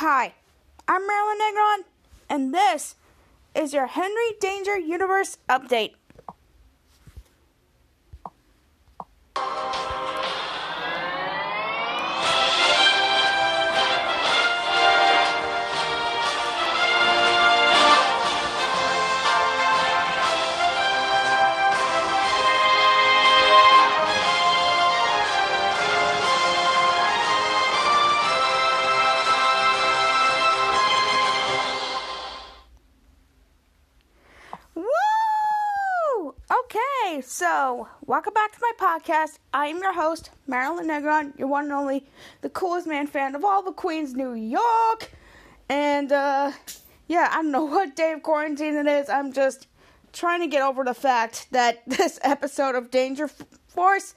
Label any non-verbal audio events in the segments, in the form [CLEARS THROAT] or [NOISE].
Hi, I'm Marilyn Negron, and this is your Henry Danger Universe update. Welcome back to my podcast. I am your host, Marilyn Negron, your one and only, the coolest man fan of all the Queens, New York. And, uh, yeah, I don't know [LAUGHS] what day of quarantine it is. I'm just trying to get over the fact that [LAUGHS] this episode of Danger Force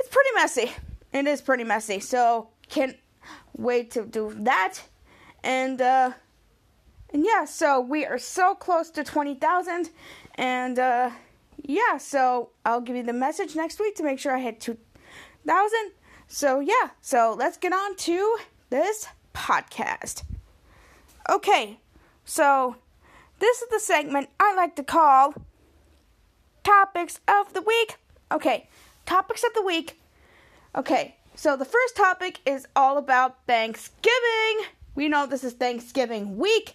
is pretty messy. It is pretty messy, so can't wait to do that. And, uh, and yeah, so we are so close to 20,000. And uh, yeah, so I'll give you the message next week to make sure I hit 2,000. So yeah, so let's get on to this podcast. Okay, so this is the segment I like to call Topics of the Week. Okay, Topics of the Week. Okay, so the first topic is all about Thanksgiving. We know this is Thanksgiving week,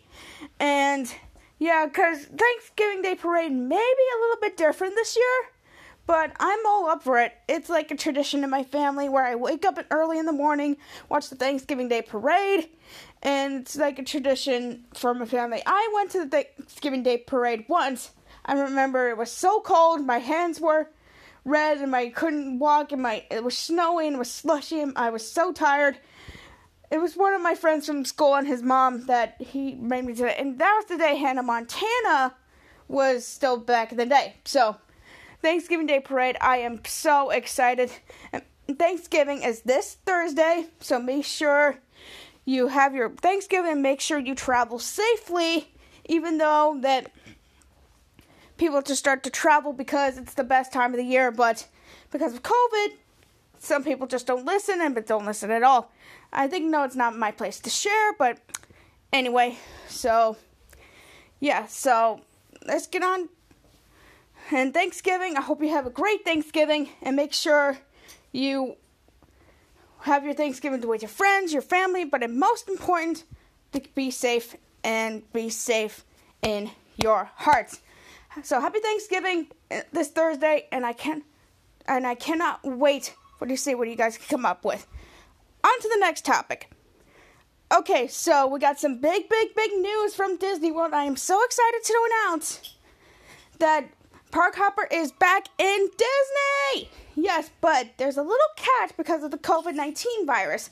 and yeah, because Thanksgiving Day parade may be a little bit different this year, but I'm all up for it. It's like a tradition in my family where I wake up early in the morning, watch the Thanksgiving Day parade, and it's like a tradition for my family. I went to the Thanksgiving Day parade once. I remember it was so cold, my hands were red, and I couldn't walk, and my it was snowing, it was slushy, and I was so tired it was one of my friends from school and his mom that he made me do it. And that was the day Hannah Montana was still back in the day. So, Thanksgiving Day Parade, I am so excited. And Thanksgiving is this Thursday, so make sure you have your Thanksgiving make sure you travel safely, even though that people just start to travel because it's the best time of the year, but because of COVID, some people just don't listen and but don't listen at all. I think no, it's not my place to share, but anyway, so yeah, so let's get on. And Thanksgiving, I hope you have a great Thanksgiving and make sure you have your Thanksgiving with your friends, your family, but most important to be safe and be safe in your hearts. So happy Thanksgiving uh, this Thursday, and I can and I cannot wait for to see what you guys come up with. On to the next topic. Okay, so we got some big, big, big news from Disney World. I am so excited to announce that Park Hopper is back in Disney. Yes, but there's a little catch because of the COVID 19 virus.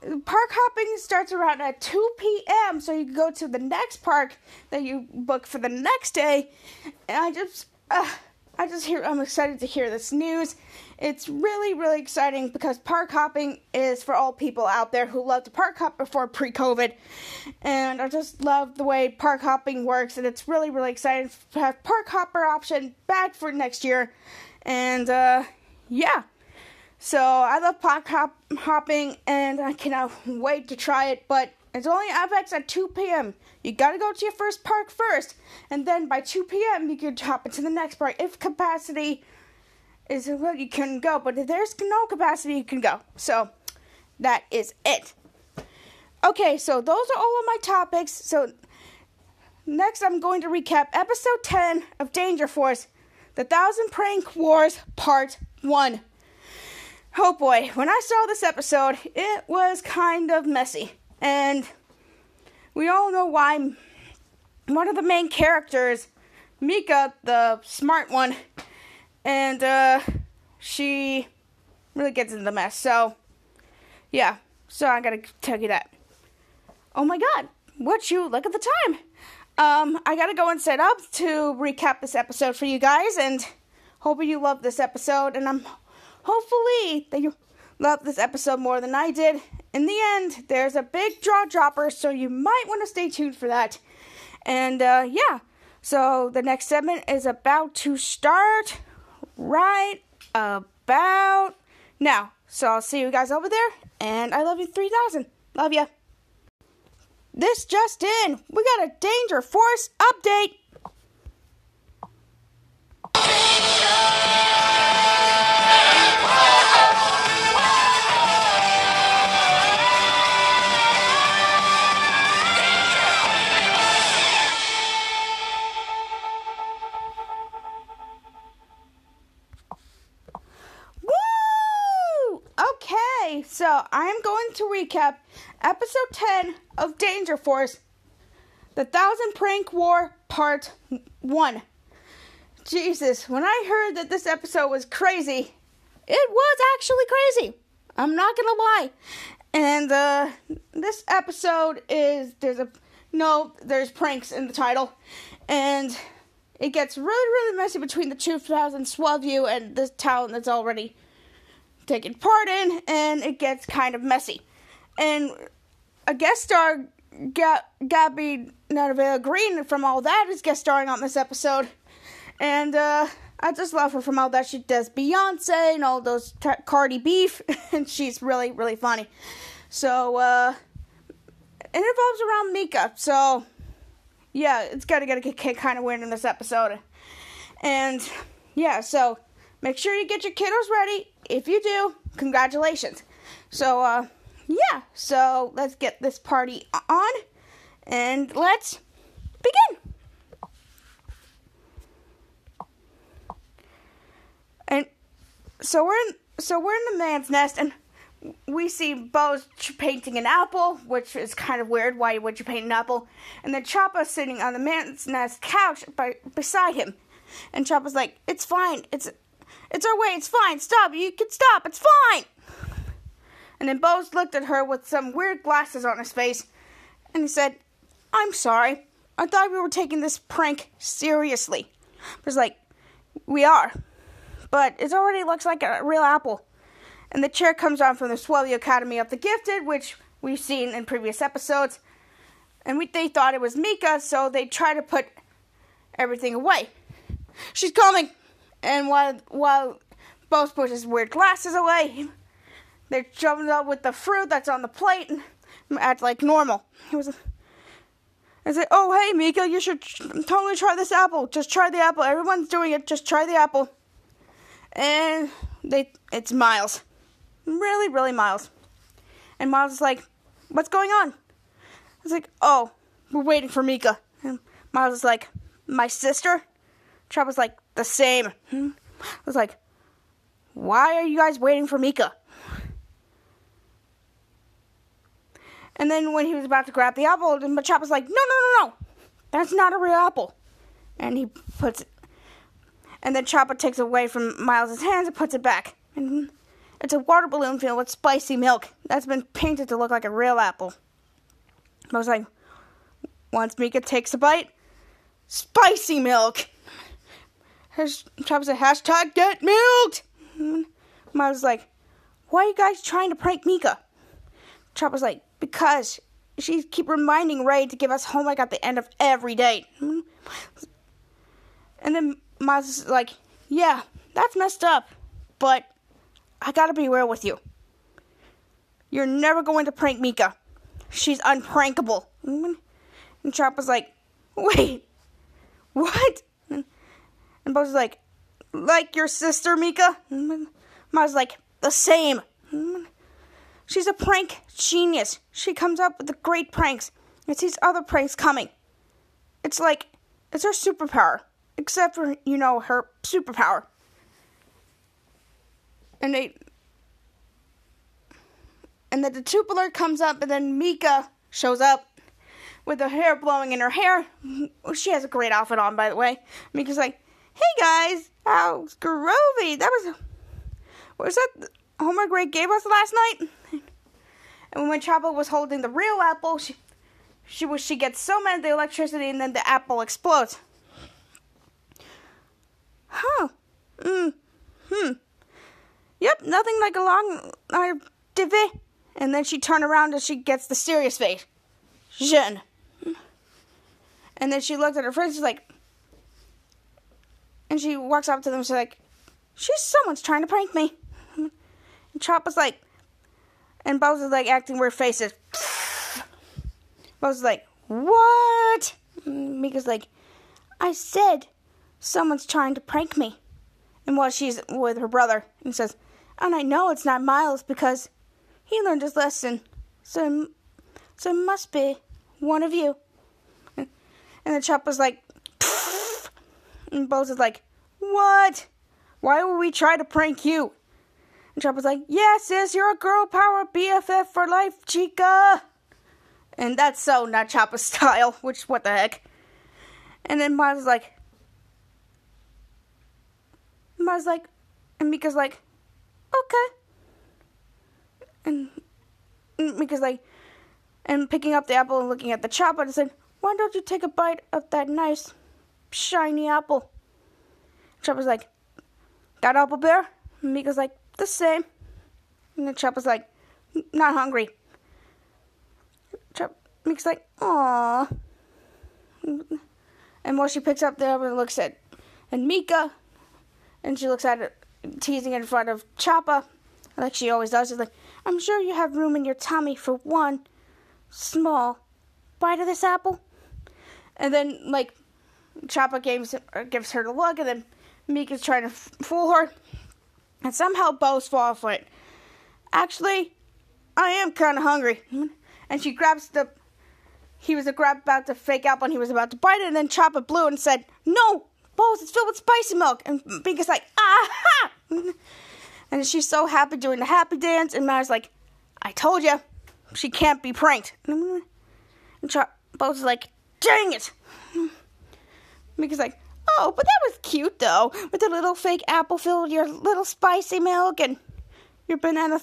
Park hopping starts around at 2 p.m., so you can go to the next park that you book for the next day. And I just, uh, I just hear, I'm excited to hear this news. It's really, really exciting because park hopping is for all people out there who love to park hop before pre COVID. And I just love the way park hopping works, and it's really, really exciting to have park hopper option back for next year. And, uh, yeah. So I love park hop- hopping, and I cannot wait to try it. But it's only FX at 2 p.m. You gotta go to your first park first, and then by 2 p.m. you can hop into the next park if capacity is well, you can go. But if there's no capacity, you can go. So that is it. Okay, so those are all of my topics. So next, I'm going to recap episode 10 of Danger Force, The Thousand Prank Wars, Part 1. Oh boy, when I saw this episode, it was kind of messy. And we all know why one of the main characters, Mika, the smart one, and uh, she really gets into the mess. So, yeah, so I gotta tell you that. Oh my god, what you look at the time? Um, I gotta go and set up to recap this episode for you guys, and hoping you love this episode, and I'm hopefully that you love this episode more than I did. In the end, there's a big jaw dropper, so you might want to stay tuned for that. And uh, yeah, so the next segment is about to start right about now. So I'll see you guys over there, and I love you 3000. Love ya. this just in. We got a Danger Force update. So I'm going to recap episode 10 of Danger Force The Thousand Prank War Part 1. Jesus, when I heard that this episode was crazy, it was actually crazy. I'm not gonna lie. And uh, this episode is there's a no, there's pranks in the title, and it gets really, really messy between the 2000 Swellview and the town that's already taken part in, and it gets kind of messy. And a guest star, Ga- Gabby Nevaeh Green from All That is guest starring on this episode. And uh, I just love her from all that she does Beyonce and all those t- Cardi beef, [LAUGHS] and she's really, really funny. So, uh, it involves around Mika, so yeah, it's gotta gotta get kind of weird in this episode. And yeah, so make sure you get your kiddos ready. If you do, congratulations. So, uh, yeah, so let's get this party on and let's begin. And so we're in so we're in the man's nest and we see Bo's painting an apple, which is kind of weird. Why would you paint an apple? And then Chapa sitting on the man's nest couch by, beside him. And Chapa's like, "It's fine. It's it's our way. It's fine. Stop. You can stop. It's fine." And then Bose looked at her with some weird glasses on his face, and he said, "I'm sorry. I thought we were taking this prank seriously." It was like, "We are." but it already looks like a real apple. And the chair comes on from the Swelly Academy of the Gifted, which we've seen in previous episodes. And we, they thought it was Mika, so they try to put everything away. She's coming! And while while Bo pushes weird glasses away, they're jumping up with the fruit that's on the plate and act like normal. It was. I said, "Oh hey Mika, you should totally try this apple. Just try the apple. Everyone's doing it. Just try the apple." and they it's Miles. Really, really Miles. And Miles is like, What's going on? I was like, Oh, we're waiting for Mika. And Miles is like, My sister? Chop was like, The same. Hmm. I was like, Why are you guys waiting for Mika? And then when he was about to grab the apple, Chop was like, No, no, no, no. That's not a real apple. And he puts it and then Chapa takes it away from Miles' hands and puts it back. And it's a water balloon filled with spicy milk that's been painted to look like a real apple. I was like, once Mika takes a bite, spicy milk. Chapa said, hashtag get milked. Hmm. Miles was like, why are you guys trying to prank Mika? Chapa was like, because she keep reminding Ray to give us homework at the end of every day. Hmm. And then Miles is like, yeah, that's messed up, but I gotta be real with you. You're never going to prank Mika. She's unprankable. Hmm. And Chapa's like, wait, what? And Bo's is like, like your sister, Mika? Miles like, the same. She's a prank genius. She comes up with the great pranks. And sees other pranks coming. It's like, it's her superpower except for you know her superpower. And they and then the alert comes up, and then Mika shows up with her hair blowing in her hair. She has a great outfit on, by the way. Mika's like, "Hey guys, how groovy! That was what was that homework Ray gave us last night?" And when Chapa was holding the real apple, she she was she gets so mad at the electricity, and then the apple explodes. Huh. Mm. Hmm. Yep, nothing like a long uh, divvy. And then she turned around and she gets the serious face. Jean. And then she looked at her friends, she's like, and she walks up to them, she's like, she's someone's trying to prank me. [LAUGHS] And Chop was like, and Bowser's like acting weird faces. [LAUGHS] Bo's like, what? Mika's like, I said someone's trying to prank me. And while she's with her brother, and says, and I know it's not Miles because he learned his lesson. So, so it must be one of you. And, and the chop was like. And Bo's is like, what? Why would we try to prank you? And Chop was like, yeah, sis, you're a girl power BFF for life, chica. And that's so not Chapa's style, [LAUGHS] which, what the heck. And then Miles was like, Miles is like, and Mika's like, okay. And, and Mika's like, and picking up the apple and looking at the Chapa and said, why don't you take a bite of that nice, shiny apple? Chapa's like, got apple bear? Mika's like, the same. And the Chapa's like, not hungry. Chop Mika's like, aww. And while she picks up the apple and looks at and Mika, and she looks at it, teasing in front of Chapa, like she always does. She's like, I'm sure you have room in your tummy for one small bite of this apple. And then, like, Chapa gives, gives her the look, and then Mika's trying to f- fool her. And somehow Bo's fall for it. Actually, I am kind of hungry. And she grabs the. He was about to fake apple and he was about to bite it, and then Chapa blew and said, No, Bose, it's filled with spicy milk. And Mika's like, Aha! [LAUGHS] And she's so happy doing the happy dance, and Matt's like, I told you, she can't be pranked. [LAUGHS] And is like, Dang it! [LAUGHS] Mika's like, Oh, but that was cute though, with the little fake apple filled your little spicy milk and your banana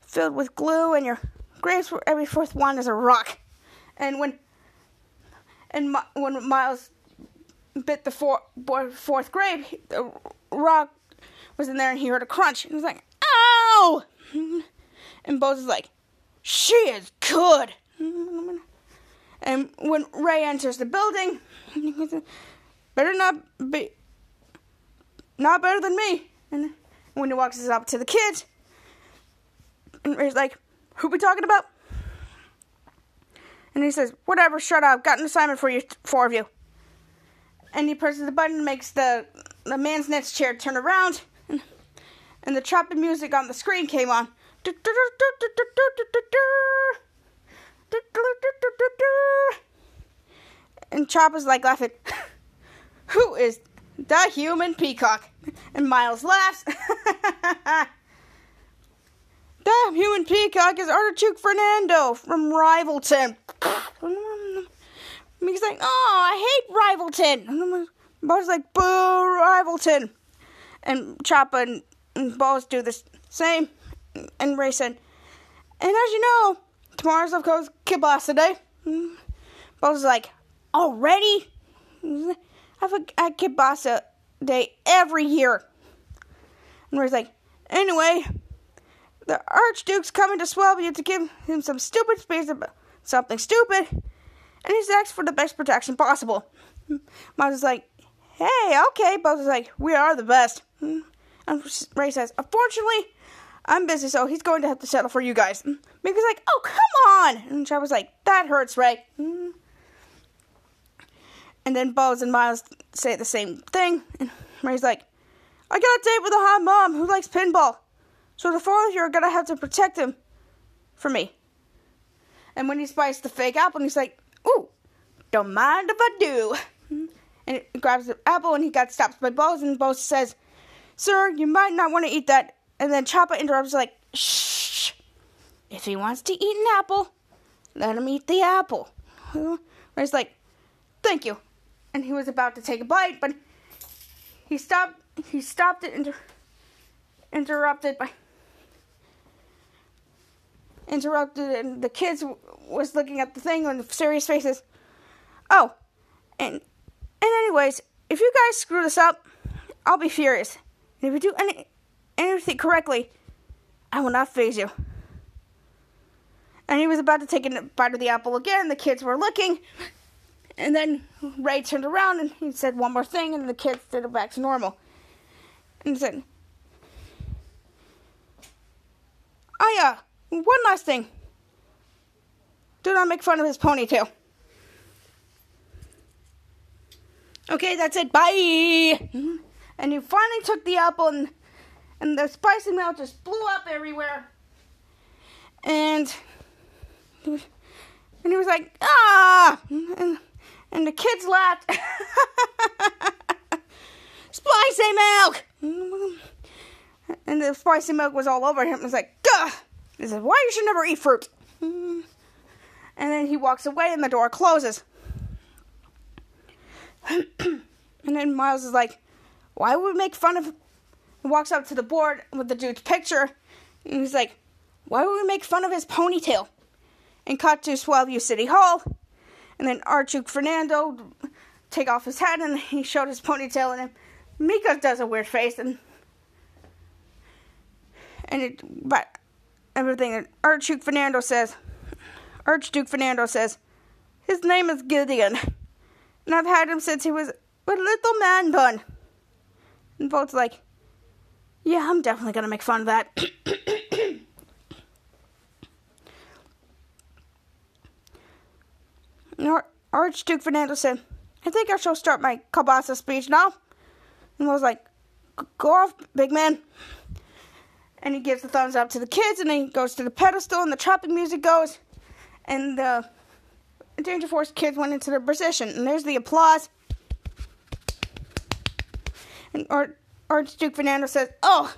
filled with glue and your grapes every fourth one is a rock. And when and Mi- when Miles bit the fourth grape, the rock was in there and he heard a crunch and he was like, "Ow!" [LAUGHS] And Bose is like, "She is good." [LAUGHS] And when Ray enters the building, better not be not better than me. And when he walks up to the kids, and Ray's like, "Who we talking about?" And he says, "Whatever, shut up. Got an assignment for you, four of you." And he presses the button, makes the the man's next chair turn around, and, and the chopping music on the screen came on. And Chop was like laughing. [LAUGHS] Who is the human peacock? And Miles laughs. the human peacock is Archduke Fernando from Rivalton. He's like, oh, I hate Rivalton. Bo's like, boo, Rivalton. And Chapa and, and Bo's do the same. And Ray said, and as you know, tomorrow's of course kid blast Kielbasa Day. Bo's like, already? I a, a Kielbasa Day every year. And Ray's like, anyway, the Archduke's coming to Swellview to give him some stupid space about something stupid, and he's asked for the best protection possible. Miles is like, hey, okay. Buzz is like, we are the best. And Ray says, unfortunately, I'm busy, so he's going to have to settle for you guys. Mm. Mika's like, oh, come on. And Chapa's like, that hurts, Ray. Mm. And then Buzz and Miles say the same thing. And Ray's like, I got a date with a hot mom who likes pinball. So the four of you are going to have to protect him for me. And when he spies the fake apple, he's like, ooh, don't mind if I do. Mm. And he grabs the apple and he got stopped by Bose. And Bose says, Sir, you might not want to eat that. And then Chapa interrupts, like, shh. If he wants to eat an apple, let him eat the apple. [LAUGHS] Ray's like, thank you. And he was about to take a bite, but he stopped. He stopped it, inter- interrupted by interrupted, and the kids w- was looking at the thing on serious faces. Oh, and and anyways, if you guys screw this up, I'll be furious. And if you do any anything correctly, I will not phase you. And he was about to take a bite of the apple again. The kids were looking. And then Ray turned around and he said one more thing, and the kids did it back to normal. And he said, Oh, uh, yeah, one last thing. Do not make fun of his ponytail. Okay, that's it. Bye. Mm-hmm. And he finally took the apple, and and the spicy milk just blew up everywhere. And and he was like, ah, and and the kids laughed. [LAUGHS] spicy milk. And the spicy milk was all over him. It was like, Gah! He said, why you should never eat fruit. And then he walks away, and the door closes. [CLEARS THROAT] and then Miles is like, why would we make fun of walks up to the board with the dude's picture and he's like, Why would we make fun of his ponytail? And cut to Swellview City Hall. And then Archduke Fernando take off his hat and he showed his ponytail and Mika does a weird face and and it but everything that Archduke Fernando says Archduke Fernando says his name is Gideon and I've had him since he was a little man bun. And Volt's like, yeah, I'm definitely gonna make fun of that. Archduke Fernando said, I think I shall start my kielbasa speech now. And I was like, go off, big man. And he gives the thumbs up to the kids, and then he goes to the pedestal, and the tropic music goes, and the Danger Force kids went into their position, and there's the applause. And Archduke Fernando says, Oh,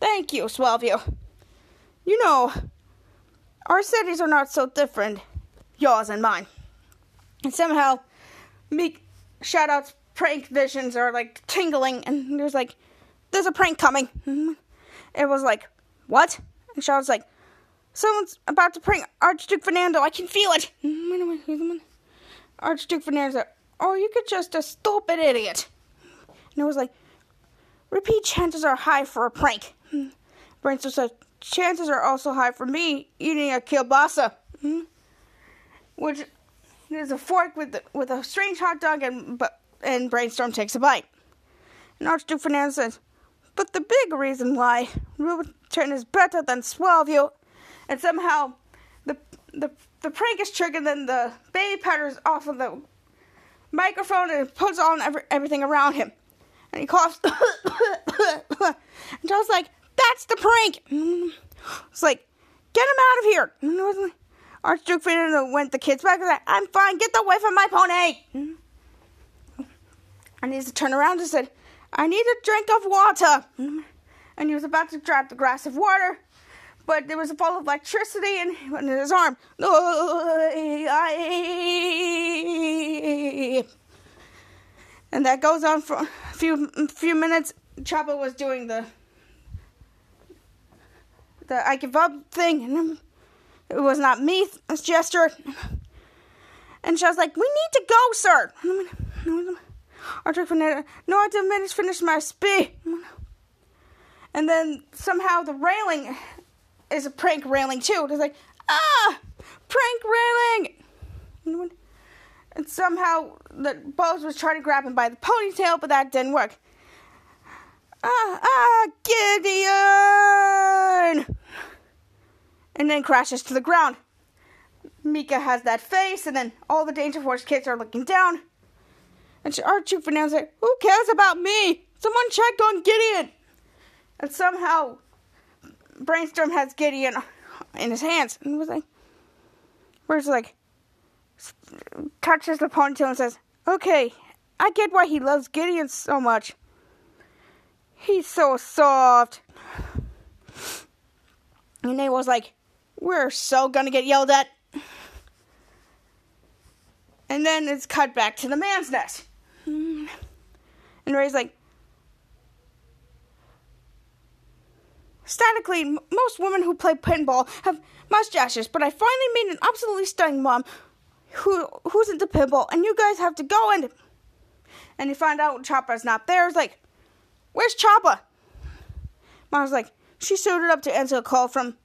thank you, Swellview. You know, our cities are not so different, yours and mine. And somehow, Meek shoutouts prank visions are like tingling, and there's like, there's a prank coming. It was like, what? And Shadow's like, someone's about to prank Archduke Fernando. I can feel it. Archduke Fernando's like, oh, you could just a stupid idiot. And it was like, repeat chances are high for a prank. Hmm. Brainstorm says, chances are also high for me eating a kielbasa. Hmm. Which there's a fork with with a strange hot dog, and and Brainstorm takes a bite. And Archduke Fernando says, but the big reason why Ruben is better than Swellview, and somehow the the the prank is triggered, then the baby powder's off of the microphone and puts on every, everything around him and he coughs. [LAUGHS] and Joe's like, that's the prank. It's like, get him out of here. Archduke Fernando went the kids back and I'm fine, get away from my pony. And he turned around and said, I need a drink of water. And he was about to drop the glass of water, but there was a ball of electricity and he went in his arm. [LAUGHS] And that goes on for a few few minutes. Chapa was doing the the I give up thing, and it was not me it's gesture. And she was like, "We need to go, sir." Arthur Fernandez, no, I didn't finish my speech. And then somehow the railing is a prank railing too. It's like, ah, prank railing. And somehow the Bose was trying to grab him by the ponytail, but that didn't work. Ah, ah, Gideon! And then crashes to the ground. Mika has that face, and then all the Danger Force kids are looking down. And Archie Fernandez like, Who cares about me? Someone check on Gideon! And somehow Brainstorm has Gideon in his hands and was like, Where's like, touches the ponytail and says, Okay, I get why he loves Gideon so much. He's so soft. And they was like, We're so gonna get yelled at. And then it's cut back to the man's nest. And Ray's like, Statically, most women who play pinball have mustaches, but I finally made an absolutely stunning mom who who's into pinball, and you guys have to go and and you find out Chapa's not there. It's like, where's Chapa? Mom's like, she suited up to answer a call from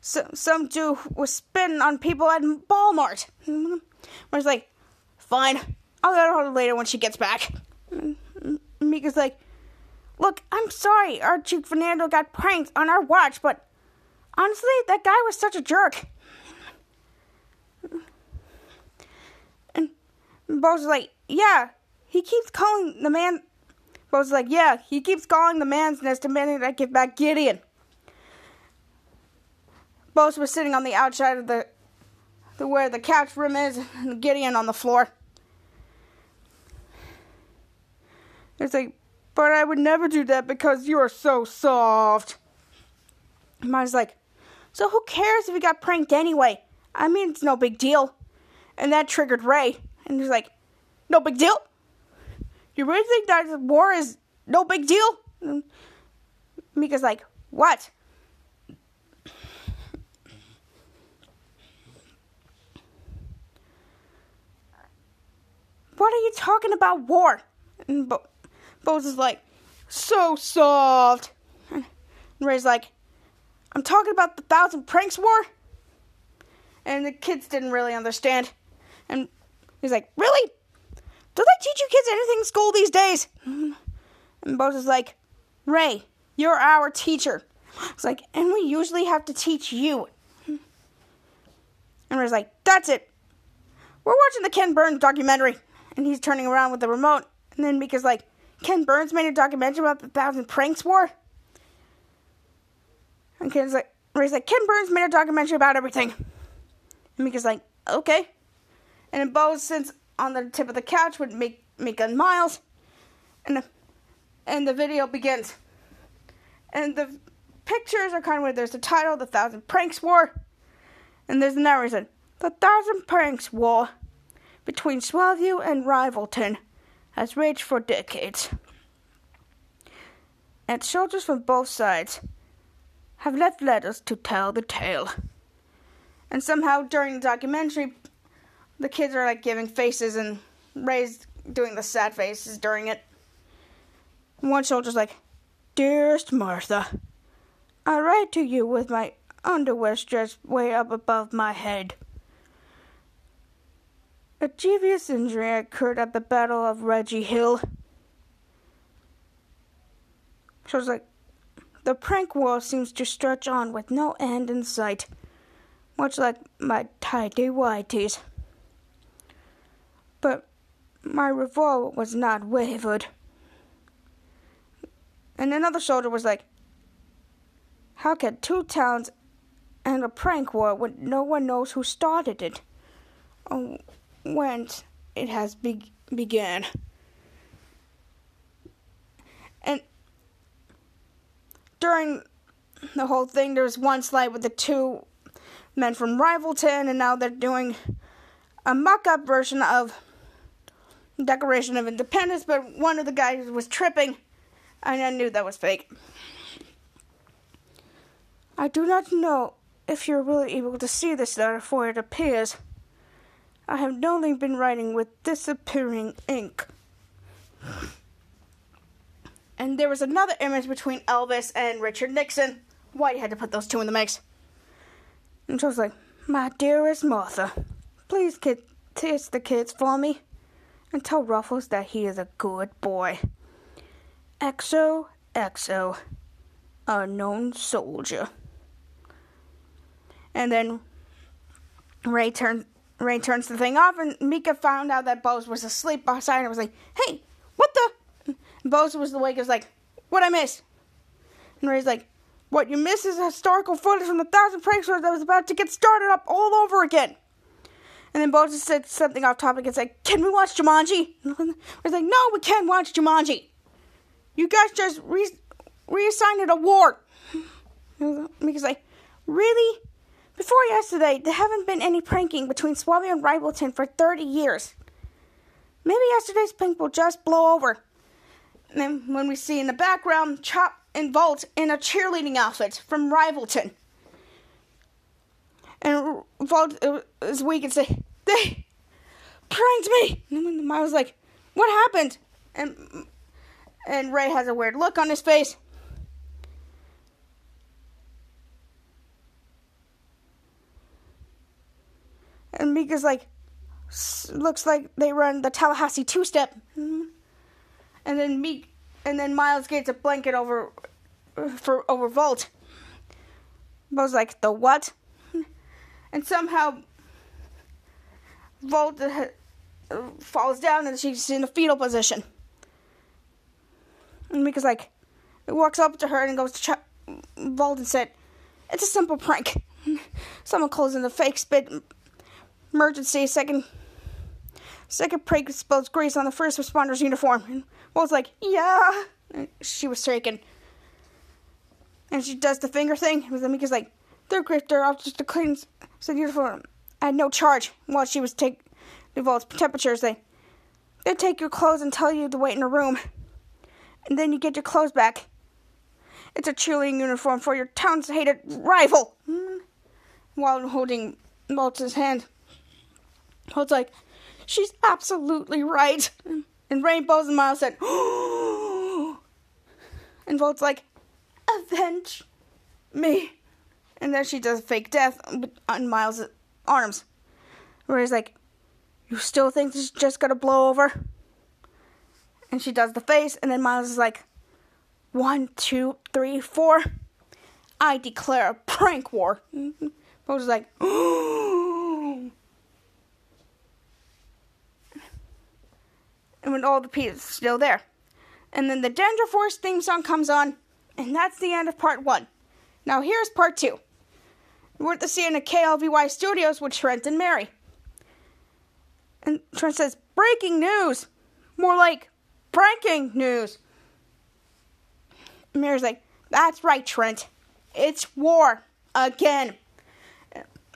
some, some dude who was spitting on people at Walmart. [LAUGHS] Mom's like, fine, I'll let her later when she gets back. [LAUGHS] Mika's like, look, I'm sorry our Archie Fernando got pranked on our watch, but honestly, that guy was such a jerk. And Bo's like, yeah, he keeps calling the man. Bo's like, yeah, he keeps calling the man's nest demanding that I give back Gideon. Bose was sitting on the outside of the, the where the couch room is, and Gideon on the floor. It's like, but I would never do that because you are so soft. Mine's like, so who cares if he got pranked anyway? I mean, it's no big deal. And that triggered Ray. And he's like, no big deal? You really think that war is no big deal? And Mika's like, what? What are you talking about war? And Bo- Bose is like, so soft. And Ray's like, I'm talking about the Thousand Pranks War. And the kids didn't really understand. And he's like, Really? Do they teach you kids anything in school these days? Mm. And Bose is like, Ray, you're our teacher. It's like, and we usually have to teach you. And Ray's like, That's it. We're watching the Ken Burns documentary. And he's turning around with the remote. And then Mika's like, Ken Burns made a documentary about the Thousand Pranks War? And Ken's like, Ray's like, Ken Burns made a documentary about everything. And Mika's like, okay. And then Bo sits on the tip of the couch with make Mika and Miles. And the, and the video begins. And the pictures are kind of where there's the title, The Thousand Pranks War. And there's the narration, The Thousand Pranks War between Swellview and Rivalton has raged for decades. And soldiers from both sides have left letters to tell the tale. And somehow during the documentary, the kids are like giving faces and Ray's doing the sad faces during it. One soldier's like, Dearest Martha, I write to you with my underwear stretched way up above my head. A grievous injury occurred at the Battle of Reggie Hill. So it's like, the prank war seems to stretch on with no end in sight, much like my tidy whities. My revolver was not wavered. And another soldier was like, How can two towns and a prank war when no one knows who started it? Or when it has be- began? And during the whole thing, there was one slide with the two men from Rivalton, and now they're doing a mock up version of Declaration of Independence, but one of the guys was tripping, and I knew that was fake. I do not know if you're really able to see this letter, for it appears I have only been writing with disappearing ink. And there was another image between Elvis and Richard Nixon. White had to put those two in the mix. And she was like, My dearest Martha, please kiss the kids for me and tell Ruffles that he is a good boy. XO XO unknown soldier. And then Ray turns Ray turns the thing off, and Mika found out that Bose was asleep outside and was like, "Hey, what the?" And Bose was awake. Was like, "What I miss?" And Ray's like, "What you miss is historical footage from the Thousand Pranks Wars that was about to get started up all over again." And then Bose said something off topic and said, "Can we watch Jumanji?" [LAUGHS] Ray's like, "No, we can't watch Jumanji. You guys just re- reassigned it a war." [LAUGHS] Mika's like, "Really?" Before yesterday, there haven't been any pranking between Swabby and Rivalton for 30 years. Maybe yesterday's prank will just blow over. And then when we see in the background Chop and Volt in a cheerleading outfit from Rivalton. And Volt is weak and say, They pranked me! And was like, What happened? And and Ray has a weird look on his face. And Mika's like, looks like they run the Tallahassee two step. And then Meek, and then Miles gets a blanket over uh, for over Volt. Bo's like, the what? And somehow Volt uh, falls down and she's in a fetal position. And Mika's like, walks up to her and goes to check. Vault and said, "It's a simple prank. [LAUGHS] Someone calls in the fake spit emergency. Second, second prank spills grease on the first responder's uniform." And Vault's like, "Yeah." And she was shaking, and she does the finger thing. And Mika's like, "They're great. They're off just to clean the uniform at no charge." While she was taking Vault's temperatures, they they take your clothes and tell you to wait in a room, and then you get your clothes back. It's a cheerleading uniform for your town's hated rival. Hmm. While holding Vault's hand, Vault's like, she's absolutely right. And Rainbows [GASPS] and Miles said, and Vault's like, avenge me. And then she does a fake death on Miles' arms. Where he's like, you still think this is just gonna blow over? And she does the face, and then Miles is like, one, two, three, four. I declare a prank war. [LAUGHS] Rose is like, [GASPS] and when all the pieces still there. And then the Danger Force theme song comes on, and that's the end of part one. Now here's part two. We're at the scene at KLVY Studios with Trent and Mary. And Trent says, breaking news! More like pranking news. Mary's like, that's right, Trent. It's war again.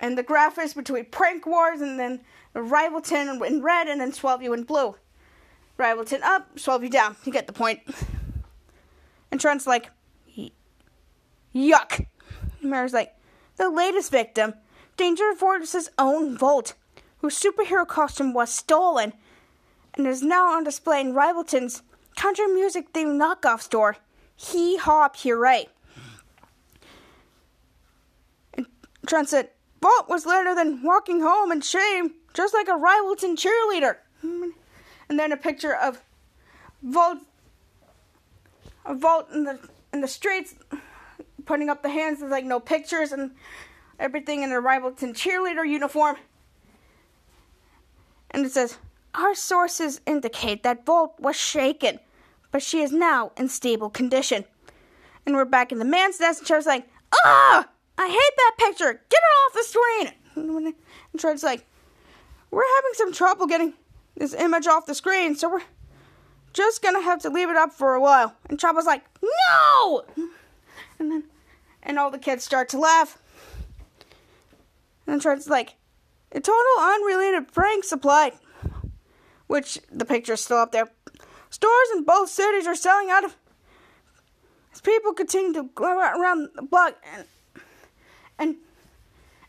And the graphics between prank wars and then Rivalton in red and then Swellview in blue. Rivalton up, Swellview down. You get the point. And Trent's like, yuck. Mary's like, the latest victim, Danger Force's own Volt, whose superhero costume was stolen and is now on display in Rivalton's country music themed knockoff store. Hee haw puree. Trent said, Bolt was later than walking home in shame, just like a Rivalton cheerleader. And then a picture of Vault, a Vault in the in the streets, putting up the hands with like no pictures and everything in a Rivalton cheerleader uniform. And it says, Our sources indicate that Vault was shaken but she is now in stable condition. And we're back in the man's nest, and Trevor's like, Ah! I hate that picture! Get it off the screen! And Trevor's like, We're having some trouble getting this image off the screen, so we're just gonna have to leave it up for a while. And Chapa's like, No! And then, and all the kids start to laugh. And Trent's like, a total unrelated prank supplied. Which the picture's still up there. Stores in both cities are selling out of. As people continue to go around the block and and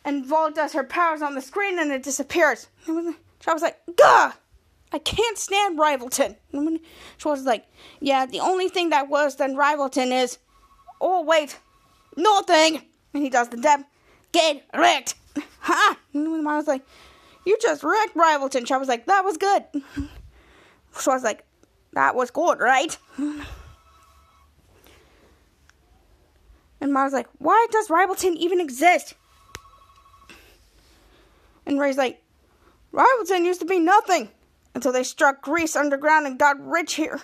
and Vault does her powers on the screen and it disappears. And was like, Gah! I can't stand Rivalton. And she was like, Yeah, the only thing that worse than Rivalton is. Oh, wait. Nothing. And he does the deb. Get wrecked. Ha! And I was like, You just wrecked Rivalton. She was like, That was good. [LAUGHS] So I was like, that was good, right? [LAUGHS] And Mom's like, why does Rivalton even exist? And Ray's like, Rivalton used to be nothing until they struck Grease underground and got rich here.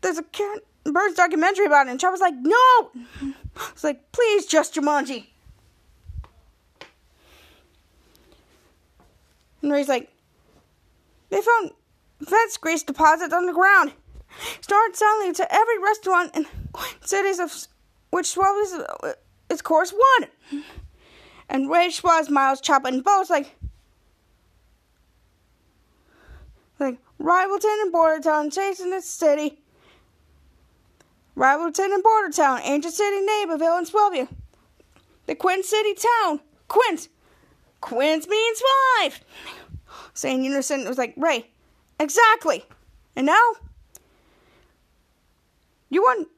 There's a Karen Burns documentary about it, and was like, no! [LAUGHS] It's like, please, just Jumanji. And Ray's like, they found Fence grease deposits on the ground. Started selling it to every restaurant in [LAUGHS] cities of which swallows its course one. And Ray Schwaz, Miles, Chapa, and both like like Rivalton and Bordertown, chasing the city. Rivalton and Bordertown, Angel City, Naperville, and Swellview. The Quinn City town. Quince. Quince means five. Saying unison, was like, Ray, Exactly. And now you want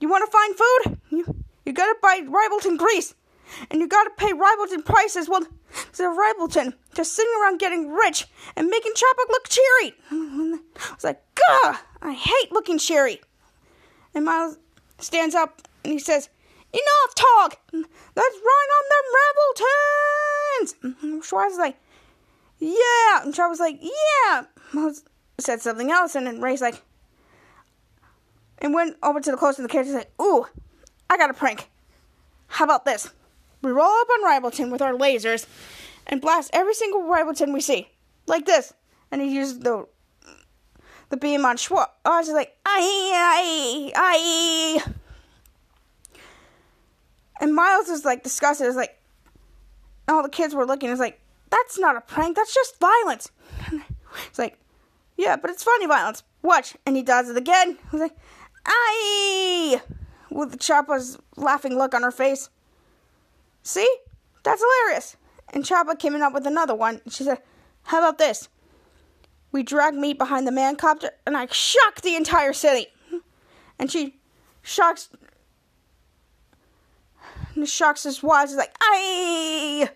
you want to find food? You you gotta buy Rivalton grease. And you gotta pay Rivalton prices well to Rivalton just sitting around getting rich and making Chapa look cheery. [LAUGHS] I was like, Gah! I hate looking cheery. And Miles stands up and he says, Enough talk! Let's run on them Rivaltons! Schwartz is like, yeah. And Chapa's like, yeah. Miles said something else, and then Ray's like, and went over to the close of the characters like, ooh, I got a prank. How about this? We roll up on Rivalton with our lasers and blast every single Rivalton we see. Like this. And he used the the beam on Schwoz. Oh, I was like, aye, aye, aye. And Miles was like disgusted. It was like, all the kids were looking. It's like, that's not a prank. That's just violence. [LAUGHS] It's like, yeah, but it's funny violence. Watch. And he does it again. He's like, aye, with the Chapa's laughing look on her face. See? That's hilarious. And Chapa came up with another one. She said, how about this? We drag meat behind the man copter, and I shock the entire city. And she shocks And shocks his wives. Like, aye,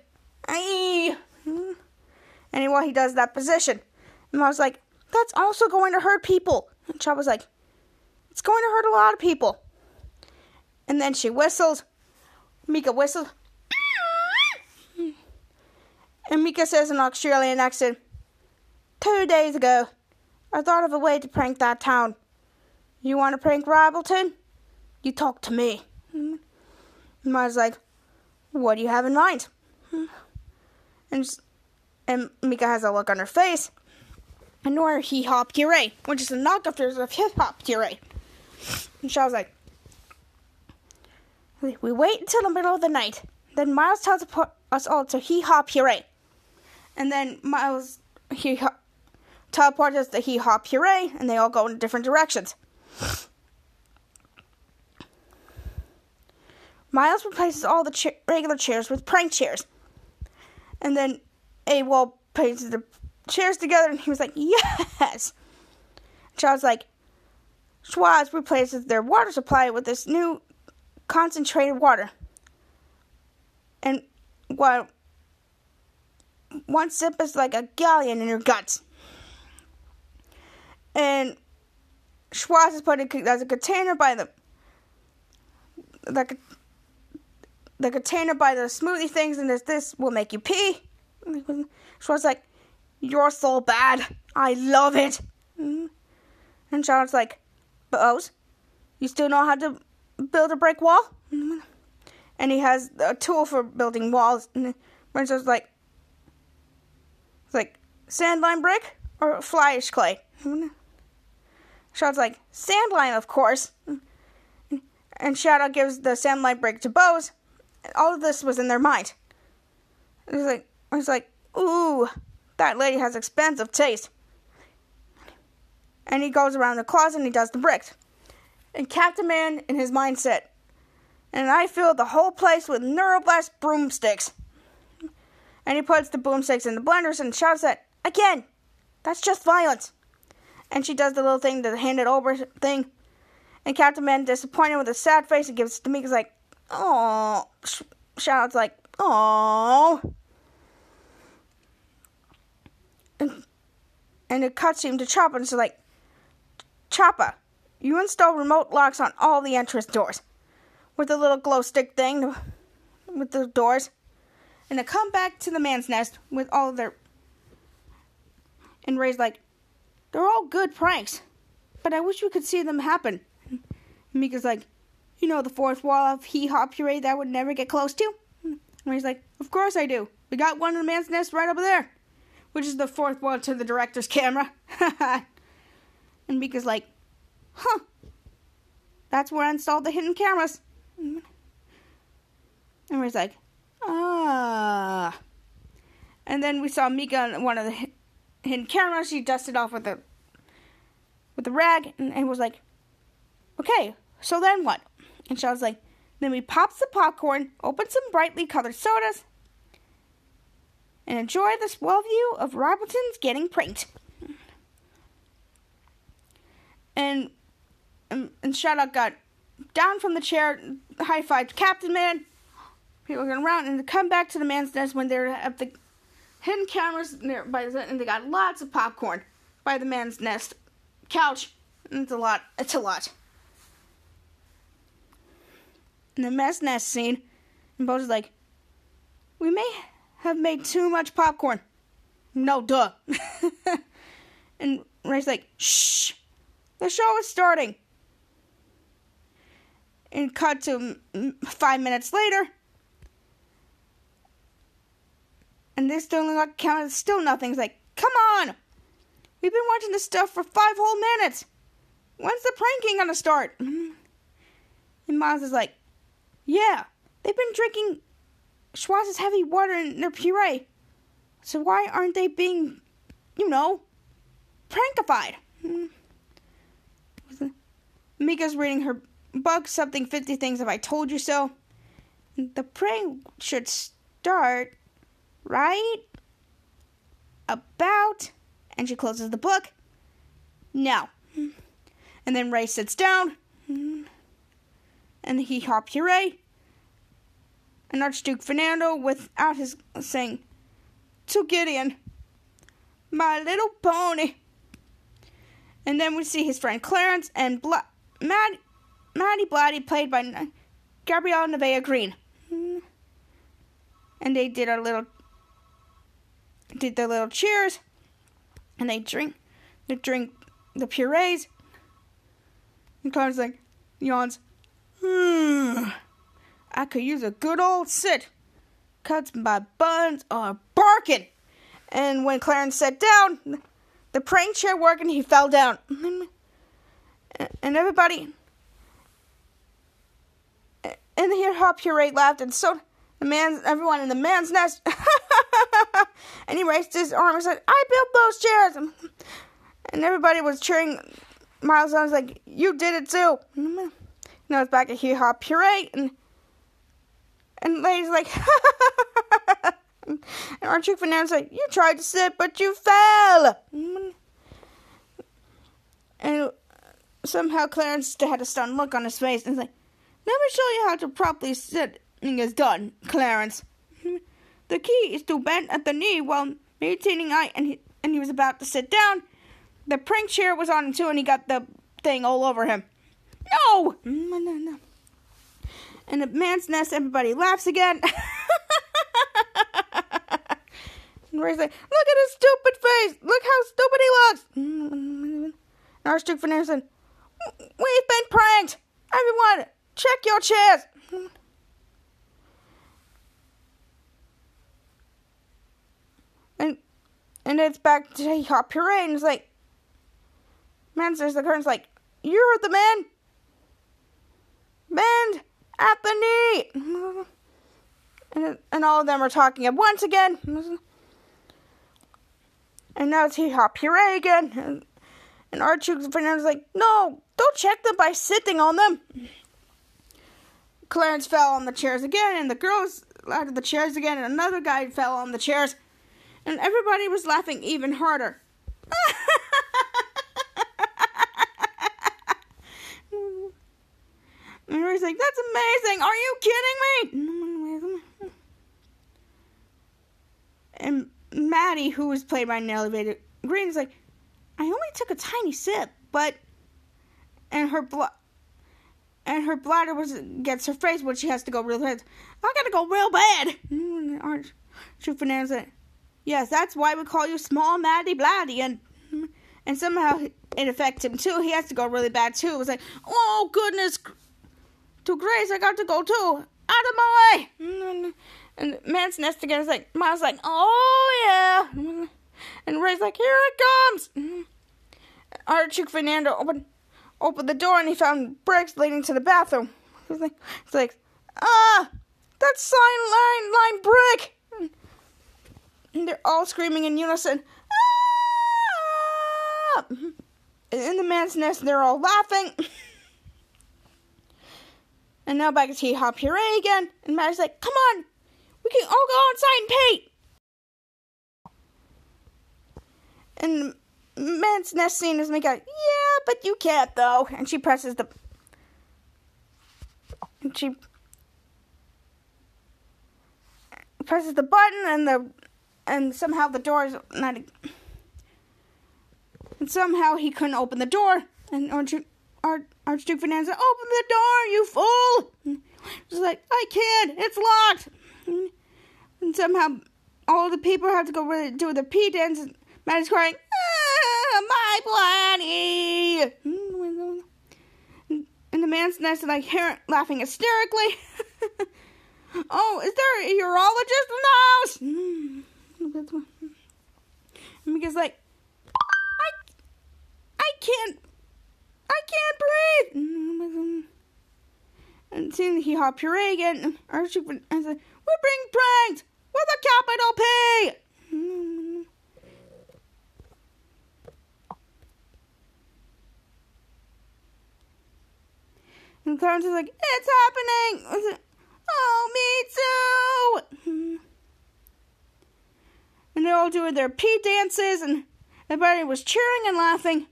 aye. And while he does that position, and I was like, that's also going to hurt people. And Chop was like, it's going to hurt a lot of people. And then she whistled. Mika whistled. And Mika says in an Australian accent, Two days ago, I thought of a way to prank that town. You want to prank Rivalton? You talk to me. Hmm. And I like, What do you have in mind? Hmm. And, and Mika has a look on her face. And nor Hee Haw Puree, which is a knockoff of Hip Hop Puree. And she was like, We wait until the middle of the night. Then Miles tells us all to Hee Haw Puree. And then Miles he teleports us to Hee Haw Puree, and they all go in different directions. Miles replaces all the cha- regular chairs with prank chairs. And then AWOL paints the chairs together, and he was like, Yes! Charles like, Schwoz replaces their water supply with this new concentrated water. And while one sip is like a galleon in your guts. And Schwoz is putting as a container by the the the container by the smoothie things, and this this will make you pee. Schwoz like, you're so bad. I love it. And Charlotte's like, but you still know how to build a brick wall? And he has a tool for building walls. And Brenzo's like, it's like, sandlime brick or flyish clay? Shadow's like, sandlime, of course. And Shadow gives the sandlime brick to Bose. All of this was in their mind. Was like, was like, ooh, that lady has expensive taste. And he goes around the closet and he does the bricks. And Captain Man in his mindset. And I fill the whole place with neuroblast broomsticks. And he puts the broomsticks in the blenders and shouts at, again, that's just violence. And she does the little thing, the hand it over thing. And Captain Man, disappointed with a sad face, and gives it to me. He's like, oh. Shouts like, oh. And, and it cuts him to Chapa, and she's like, Chapa, you install remote locks on all the entrance doors with the little glow stick thing with the doors. And to come back to the man's nest with all their. And Ray's like, they're all good pranks, but I wish we could see them happen. Mika's like, you know the fourth wall of Hee Haw Puree that I would never get close to? And he's like, of course I do. We got one in the man's nest right over there, which is the fourth wall to the director's camera. [LAUGHS] and Mika's like, huh, that's where I installed the hidden cameras. And Ray's like, ah. And then we saw Mika on one of the cameras. She dusted off with a with a rag and, and was like, okay, so then what? And she was like, then we popped the popcorn, opened some brightly colored sodas, and enjoy this well view of Rivalton's getting pranked. And and, and Shadow got down from the chair, high fived Captain Man. People going around and come back to the man's nest when they're at the hidden cameras nearby, and they got lots of popcorn by the man's nest couch. It's a lot. It's a lot. In the mess nest scene, and Bo's like, "We may have made too much popcorn. No, duh. [LAUGHS] and Ray's like, shh, the show is starting. And cut to mm, five minutes later. And they're still not counting, still nothing. It's like, come on! We've been watching this stuff for five whole minutes. When's the pranking gonna start? Mm-hmm. And Miles is like, yeah, they've been drinking Schwoz's heavy water in their puree. So why aren't they being, you know, prankified? Mm-hmm. Mika's reading her book, Something 50 Things If I Told You So. The prank should start right about. And she closes the book. No. And then Ray sits down. And he hop puree and Archduke Fernando without his saying, To Gideon, my little pony. And then we see his friend Clarence and Bla- Mad- Maddie Blatty, played by Gabrielle Nevaeh Green. And they did a little, did their little cheers, and they drink, they drink the purees. And Clarence like yawns. Hmm. I could use a good old sit. Cuts my buns are barking. And when Clarence sat down, the prank chair worked and he fell down. [LAUGHS] And everybody, and here Hop Puree laughed, and so the man, everyone in the man's nest. [LAUGHS] and he raised his arm and said, I built those chairs. And everybody was cheering. Miles on was like, You did it too. Now it's back at Hee Hop Puree, and and Lady's like, [LAUGHS] and Archie Fernandez like, you tried to sit, but you fell. And somehow Clarence had a stunned look on his face, and he's like, let me show you how to properly sit is done, Clarence. Hmm. The key is to bend at the knee while maintaining eye, and he, and he was about to sit down. The prank chair was on him too, and he got the thing all over him. No! Hmm, and the man's nest, everybody laughs again. [LAUGHS] and Ray's like, look at his stupid face. Look how stupid he looks. And Archduke Fernandez said, we've been pranked. Everyone, check your chairs. And it's back to Hop Puree, and it's like, man says the curtain's like, you heard the man? Bend at the knee. [LAUGHS] And, and all of them are talking at once again. [LAUGHS] And now it's Hop Puree again. And, [LAUGHS] and Archie Fernandez like, no, don't check them by sitting on them. Clarence fell on the chairs again, and the girls out of the chairs again, and another guy fell on the chairs. And everybody was laughing even harder. [LAUGHS] Ray's like, that's amazing. Are you kidding me? And Maddie, who was played by Nellie Vader Green, is like, I only took a tiny sip, but and her blood and her bladder was gets her face when she has to go real bad. I gotta go real bad. [LAUGHS] You Fernandez? Yes, that's why we call you Small Maddie Bladdy, and and somehow it affects him too. He has to go really bad too. It was like, oh goodness to Grace, I got to go too. Out of my way. And Man's Nest again is like, Miles like, oh yeah. And Ray's like, here it comes. Archie Fernando opened opened the door and he found bricks leading to the bathroom. He's like, he's like, ah, that's sign line line brick. And they're all screaming in unison. Ah! In the man's nest, they're all laughing. [LAUGHS] And now back to Hee Hop Puree again. And Maddie's like, come on, we can all go outside and paint. And the Man's Nest scene is make out, yeah, but you can't though. And she presses the. And she presses the button and the and somehow the door is not and somehow he couldn't open the door and Archie, Arch, Archduke Fernandez said, open the door you fool She's like I can't it's locked and somehow all the people have to go really do the pee dance. And is crying, ah, my body. And the man's nest is like laughing hysterically. [LAUGHS] oh, is there a urologist in the house? Because like, I, I can't, I can't breathe. And mm. seeing he hot puree again, Archie and said, "We bring pranks with a capital P." And Clarence is like, "It's happening!" I said, Oh, me too! And they're all doing their pee dances, and everybody was cheering and laughing.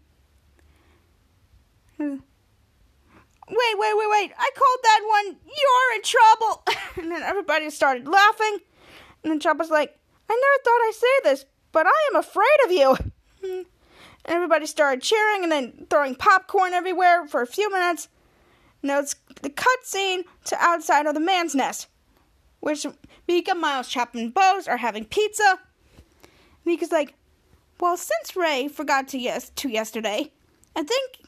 Wait, wait, wait, wait. I called that one. You're in trouble. [LAUGHS] and then everybody started laughing. And then Chop was like, I never thought I'd say this, but I am afraid of you. [LAUGHS] Everybody started cheering and then throwing popcorn everywhere for a few minutes. Now it's the cutscene to outside of the man's nest, which Mika, Miles, Chop, and Bose are having pizza. Mika's like, well, since Ray forgot to yes to yesterday, I think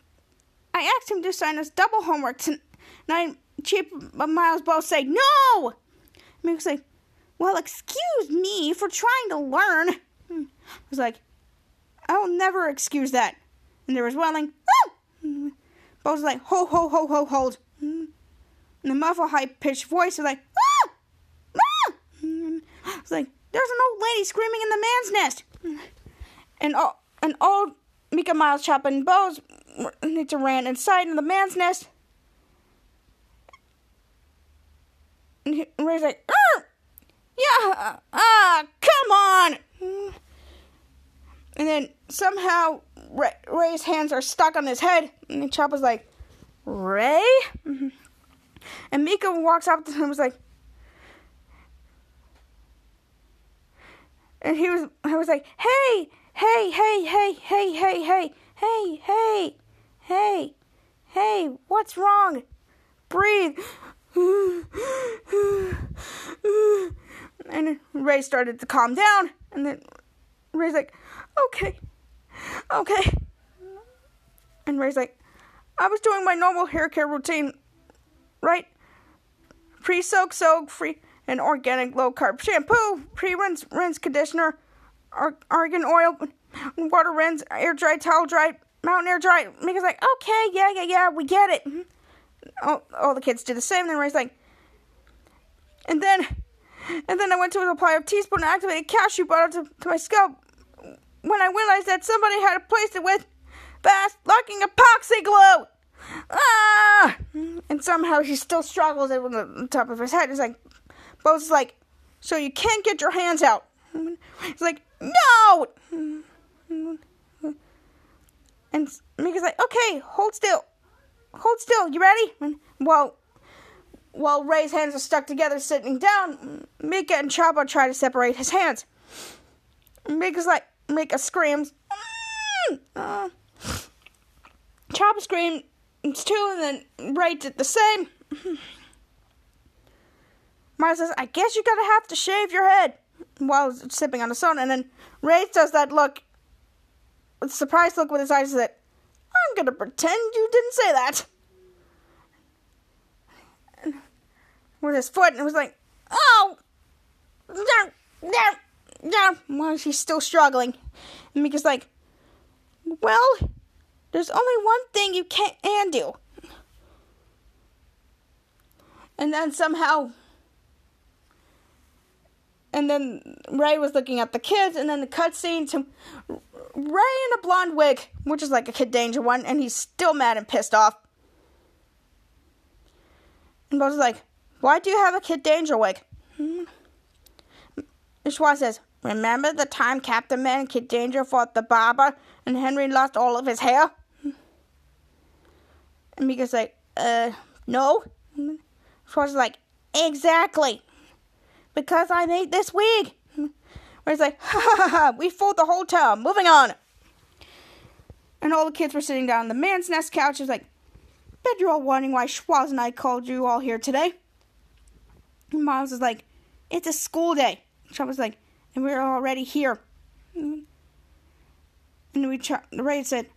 I asked him to sign us double homework tonight. Chip and Miles both say, no! Mika's like, well, excuse me for trying to learn. Hmm. I was like, I'll never excuse that. And there was Welling, oh! Hmm. Both like, ho, ho, ho, ho, hold. Hmm. And the muffled, high pitched voice was like, ah! Ah! It's like, there's an old lady screaming in the man's nest. And and all Mika, Miles, Chop, and Bose need to ran inside in the man's nest. And Ray's like, Arr! yeah, ah, come on. And then somehow Ray, Ray's hands are stuck on his head. And Chapa's like, Ray? And Mika walks up to him and was like, and he was, I was like, hey, hey, hey, hey, hey, hey, hey, hey, hey, hey, hey, what's wrong? Breathe. and Ray started to calm down, and then Ray's like, okay, okay. And Ray's like, I was doing my normal hair care routine, right? Pre soak, soak, free and organic low carb shampoo, pre rinse, rinse conditioner, ar- argan oil, water rinse, air dry, towel dry, mountain air dry. Mika's like, okay, yeah, yeah, yeah, we get it. Mm-hmm. All, all the kids do the same. Then Ray's like, and then, and then I went to apply a teaspoon of activated cashew butter to, to my scalp. When I realized that somebody had replaced it with fast locking epoxy glue. Ah! And somehow he still struggles with the top of his head. He's like, Bo's like, so you can't get your hands out. He's like, no! And Mika's like, okay, hold still. Hold still, you ready? And while, Ray's hands are stuck together sitting down, Mika and Chapa try to separate his hands. Mika's like, Mika screams, mm! uh, Chapa screams too, and then Ray did the same. Mara says, I guess you're gonna have to shave your head while sipping on the soda. And then Ray does that look, surprised look with his eyes that, I'm gonna pretend you didn't say that. With his foot, and it was like, oh, down, down, down. While she's still struggling. And Mika's like, well, there's only one thing you can't and do. And then somehow and then Ray was looking at the kids, and then the cutscene to Ray in a blonde wig, which is like a Kid Danger one, and he's still mad and pissed off. And Bo's like, Why do you have a Kid Danger wig? Hmm. Schwa says, Remember the time Captain Man and Kid Danger fought the barber and Henry lost all of his hair? And Mika's like, Uh, no. Schwa's like, Exactly because I made this wig. Where it's like, [LAUGHS] ha ha ha, we fooled the whole town. Moving on. And all the kids were sitting down on the man's nest couch. It's like, bet you're all wondering why Schwoz and I called you all here today. And Miles is like, it's a school day. Chop was like, and we're already here. And we Ray said,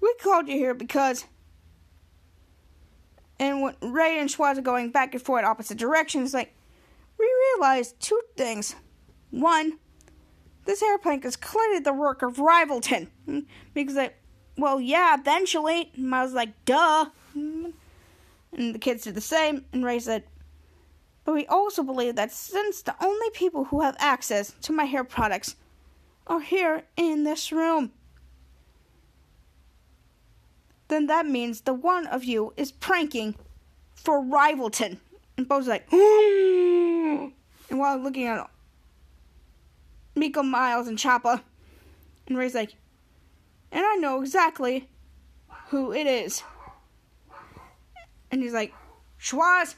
"We called you here because." And when Ray and Schwoz are going back and forth opposite directions, like we realized two things. One, this airplane is clearly the work of Rivalton. Because like, well, yeah, eventually. And I was like, duh. And the kids did the same. And Ray said, but we also believe that since the only people who have access to my hair products are here in this room, then that means the one of you is pranking for Rivalton. And Bo's like, [GASPS] and while looking at Miko, Miles, and Chapa, and Ray's like, and I know exactly who it is. And he's like, Schwoz,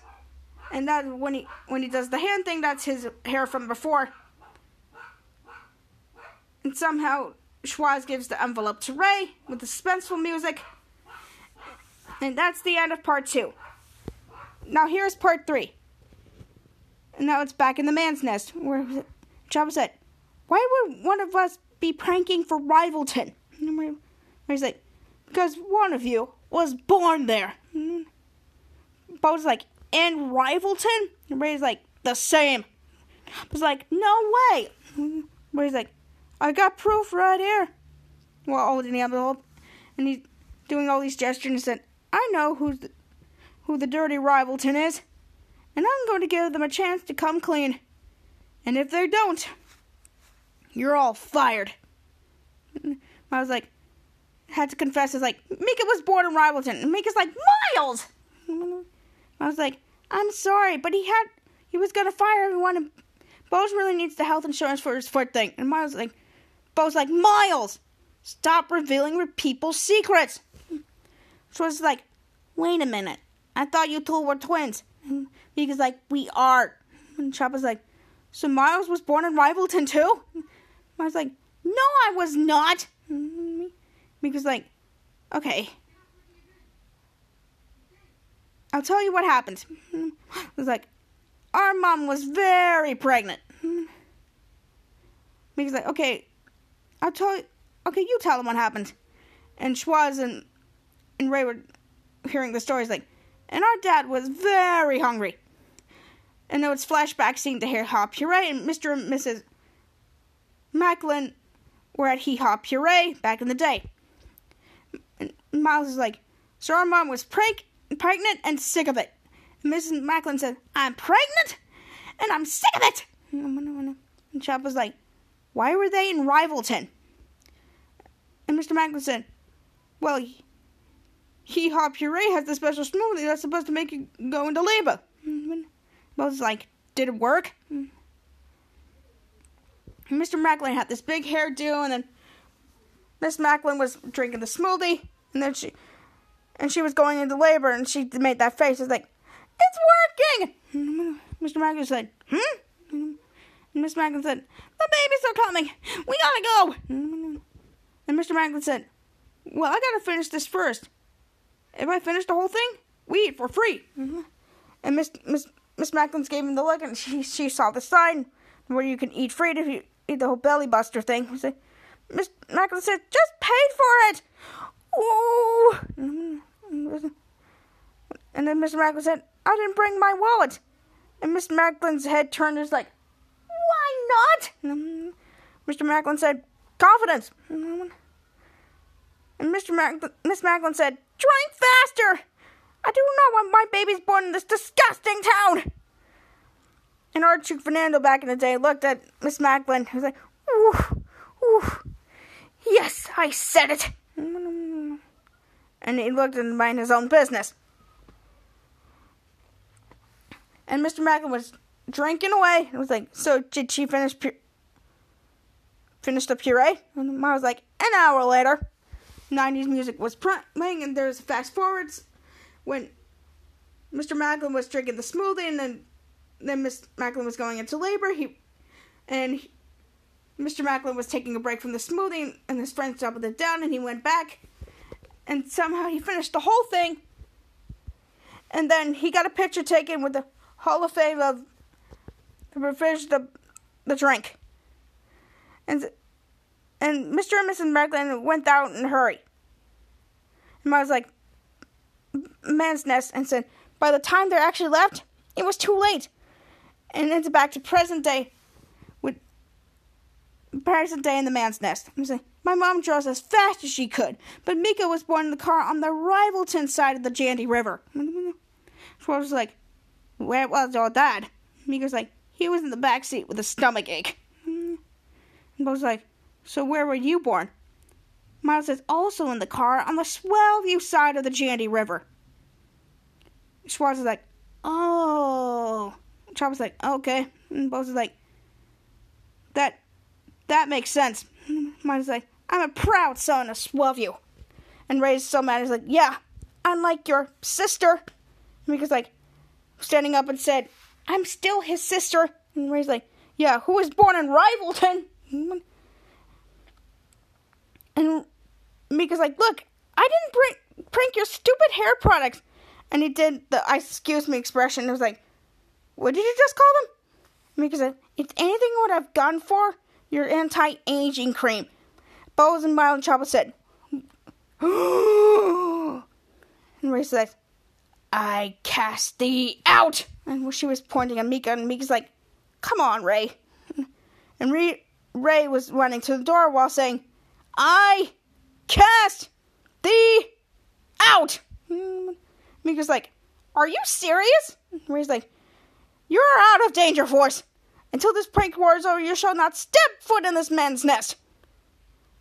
and that when he when he does the hand thing, that's his hair from before. And somehow Schwoz gives the envelope to Ray with the suspenseful music. And that's the end of part two. Now here's part three. And now it's back in the man's nest where Chapa said, Why would one of us be pranking for Rivalton? And he's like, Because one of you was born there. Bo's like, and Rivalton? And Ray's like, the same. I was like, no way. Ray's like, I got proof right here. Well, holding the envelope. And he's doing all these gestures and said, I know who's the, who the dirty Rivalton is. And I'm going to give them a chance to come clean. And if they don't, you're all fired. I was like, had to confess, it's like, Mika was born in Rivalton. And Mika's like, Miles! I was like, I'm sorry, but he had he was gonna fire everyone and Bose really needs the health insurance for his foot thing. And Miles like Bo's like, Miles, stop revealing people's secrets. So it's like, wait a minute. I thought you two were twins. Mika's like, we are. And Chapa's like, so Miles was born in Rivalton too? Miles like, no, I was not. Mika's like, okay, I'll tell you what happened. It was like, our mom was very pregnant. Because like, okay, I'll tell you. Okay, you tell them what happened. And Schwoz and and Ray were hearing the stories like, and our dad was very hungry. And now it's flashback scene to Hee Haw Puree and Mr. and Mrs. Macklin were at Hee Haw Puree back in the day. And Miles is like, so our mom was prank pregnant and sick of it. And Mrs. Macklin said, I'm pregnant and I'm sick of it. And Chop was like, Why were they in Rivalton? And Mr. Macklin said, Well, Hee Haw Puree has the special smoothie that's supposed to make you go into labor. Mm-hmm. And was like, Did it work? Mm-hmm. Mr. Macklin had this big hairdo, and then Miss Macklin was drinking the smoothie, and then she and she was going into labor, and she made that face. It's like, it's working. Mm-hmm. Mr. Macklin said, hmm. And Miss Macklin said, the babies are coming. We gotta go. And Mr. Macklin said, well, I gotta finish this first. If I finish the whole thing, we eat for free. Mm-hmm. And Miss Miss Miss Macklin's gave him the look, and she she saw the sign where you can eat free if you eat the whole belly buster thing. Miss Macklin said, just paid for it. Ooh. Mm-hmm. And then Miss Macklin said, I didn't bring my wallet. And Miss Macklin's head turned and was like, Why not? Mm-hmm. And Mr. Macklin said, Confidence. And Mr. Macklin, Miss Macklin said, Drink faster. I do not want my babies born in this disgusting town. And Archie Fernando back in the day looked at Miss Macklin and was like, Ooh, ooh, yes, I said it and he looked and mind his own business. And Mr. Macklin was drinking away. It was like, so did she finish pu- finish the puree? And I was like, an hour later. 90s music was playing, and there's fast forwards when Mr. Macklin was drinking the smoothie, and then then Miss Macklin was going into labor. He and he, Mr. Macklin was taking a break from the smoothie, and his friends doubled it down, and he went back and somehow he finished the whole thing. And then he got a picture taken with the Hall of Fame of the the the drink. And and Mr. and Mrs. Macklin went out in a hurry. And I was like, man's nest, and said, by the time they actually left, it was too late. And it's back to present day with present day in the man's nest. I was like, my mom drove as fast as she could, but Mika was born in the car on the Rivalton side of the Jandy River. [LAUGHS] So I was like, where was your dad? Mika's like, he was in the back seat with a stomach ache. [LAUGHS] And I was like, so where were you born? Miles is also in the car on the Swellview side of the Jandy River. Schwoz is like, oh. Chop was like, okay. And Bose is like, that, that makes sense. Miles is like, I'm a proud son of Swellview. And Ray's so mad. He's like, yeah, unlike your sister. And Mika's like, standing up and said, I'm still his sister. And Ray's like, yeah, who was born in Rivalton? [LAUGHS] And Mika's like, look, I didn't prank your stupid hair products. And he did the I excuse me expression. It was like, what did you just call them? Mika said, it's anything what I've gone for, your anti-aging cream. Bose and Mild Chopper said, [GASPS] and Ray said, I cast thee out. And she was pointing at Mika, and Mika's like, come on, Ray. [LAUGHS] And Ray was running to the door while saying, I cast thee out. Hmm. Mika's like, Are you serious? Ray's like, You're out of danger, Force. Until this prank war is over, you shall not step foot in this man's nest.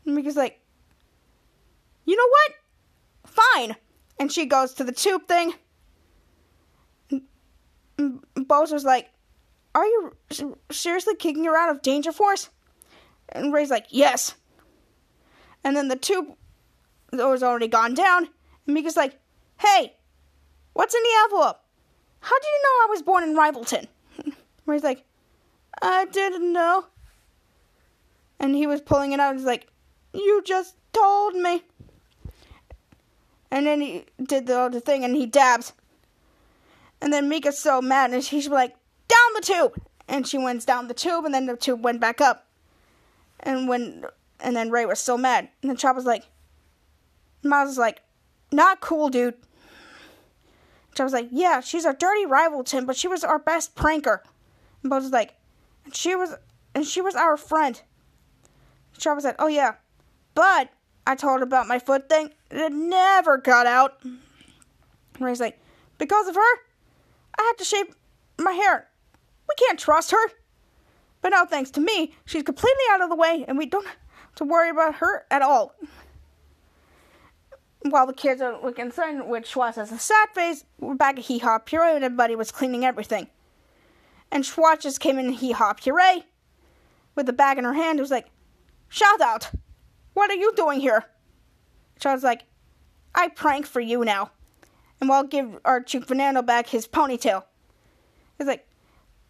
Mika's like, You know what? Fine. And she goes to the tube thing. Bowser's like, Are you seriously kicking her out of Danger Force? And Ray's like, Yes. And then the tube was already gone down. And Mika's like, Hey, what's in the envelope? How did you know I was born in Rivalton? [LAUGHS] Ray's like, I didn't know. And he was pulling it out. He's like, You just told me. And then he did the other thing and he dabs. And then Mika's so mad and she's like, Down the tube! And she went down the tube and then the tube went back up. And when and then Ray was so mad. And then Chop was like Miles was like, Not cool, dude. Chop was like, Yeah, she's our dirty Rivalton, but she was our best pranker. And Buzz was like, and she was and she was our friend. Chop was like, Oh yeah. But I told her about my foot thing. It never got out. And Ray's like, Because of her? I had to shave my hair. We can't trust her. But now, thanks to me, she's completely out of the way, and we don't to worry about her at all. While the kids are looking inside, with Schwoz has a sad face, we're back at Hee Haw Puree, and everybody was cleaning everything. And Schwoz just came in Hee Haw Puree with the bag in her hand. It was like, Shout out! What are you doing here? Was like, I prank for you now and we'll give Archie Fernando back his ponytail. It's like,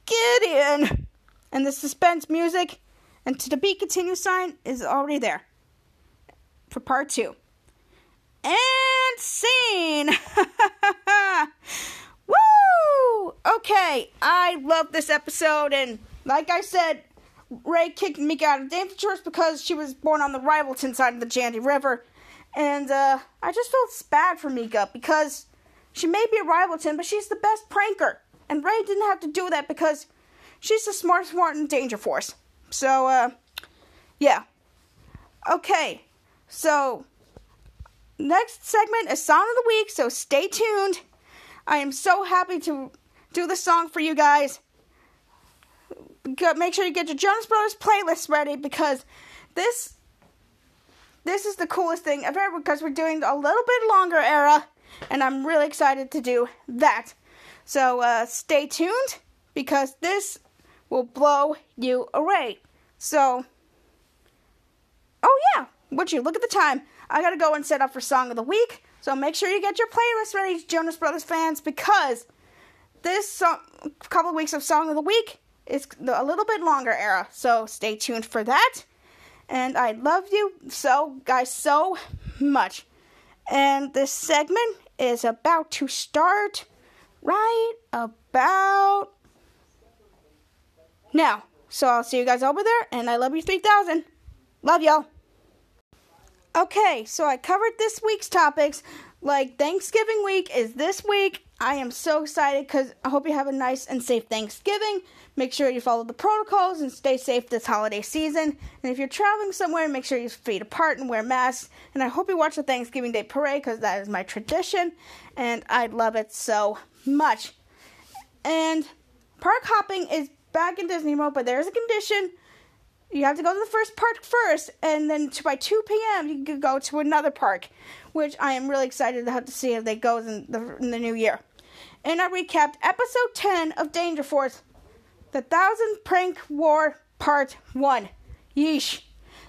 get in! And the suspense music and to the be continue sign is already there for part two. And scene! [LAUGHS] Woo! Okay, I love this episode, and like I said, Ray kicked Mika out of Danger Force because she was born on the Rivalton side of the Jandy River. And uh, I just felt bad for Mika because she may be a Rivalton, but she's the best pranker. And Ray didn't have to do that because she's the smartest one in Danger Force. So, uh, yeah. Okay, so next segment is Song of the Week, so stay tuned. I am so happy to do the song for you guys. Make sure you get your Jonas Brothers playlist ready because this this is the coolest thing ever because we're doing a little bit longer era and I'm really excited to do that. So uh, stay tuned because this will blow you away. So, oh yeah, would you look at the time? I gotta go and set up for Song of the Week. So make sure you get your playlist ready, Jonas Brothers fans, because this couple of weeks of Song of the Week is a little bit longer era. So stay tuned for that. And I love you so, guys, so much. And this segment is about to start right about now. So I'll see you guys over there, and I love you 3000. Love y'all. Okay, so I covered this week's topics. Like Thanksgiving week is this week. I am so excited because I hope you have a nice and safe Thanksgiving. Make sure you follow the protocols and stay safe this holiday season. And if you're traveling somewhere, make sure you feet apart and wear masks. And I hope you watch the Thanksgiving Day parade because that is my tradition and I love it so much. And park hopping is back in Disney World, but there's a condition. You have to go to the first park first, and then by 2 p.m. you can go to another park, which I am really excited to have to see if they goes in the in the new year. And I recapped episode 10 of Danger Force, the Thousand Prank War Part 1. Yeesh.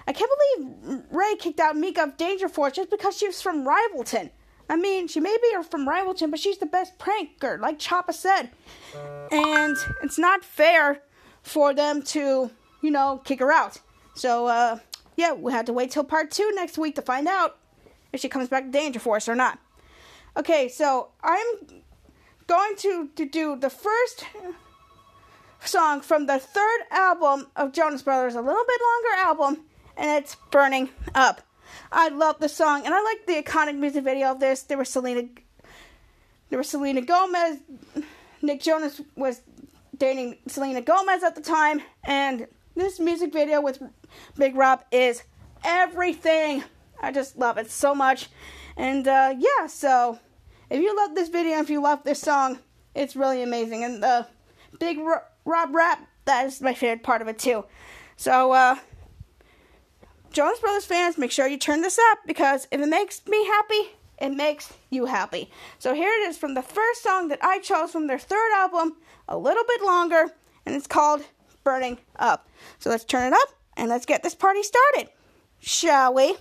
I can't believe Ray kicked out Mika of Danger Force just because she was from Rivalton. I mean, she may be from Rivalton, but she's the best pranker, like Chapa said. And it's not fair for them to, you know, kick her out. So, uh, yeah, we have to wait till part two next week to find out if she comes back to Danger Force or not. Okay, so I'm going to, to do the first song from the third album of Jonas Brothers, a little bit longer album, and it's Burning Up. I love the song, and I like the iconic music video of this. There was Selena, there was Selena Gomez. Nick Jonas was dating Selena Gomez at the time, and this music video with Big Rob is everything. I just love it so much, and uh, yeah. So if you love this video, if you love this song, it's really amazing. And the Big Rob rap, that is my favorite part of it too. So uh, Jonas Brothers fans, make sure you turn this up because if it makes me happy, it makes you happy. So here it is from the first song that I chose from their third album, a little bit longer, and it's called Burning Up. So let's turn it up and let's get this party started, shall we?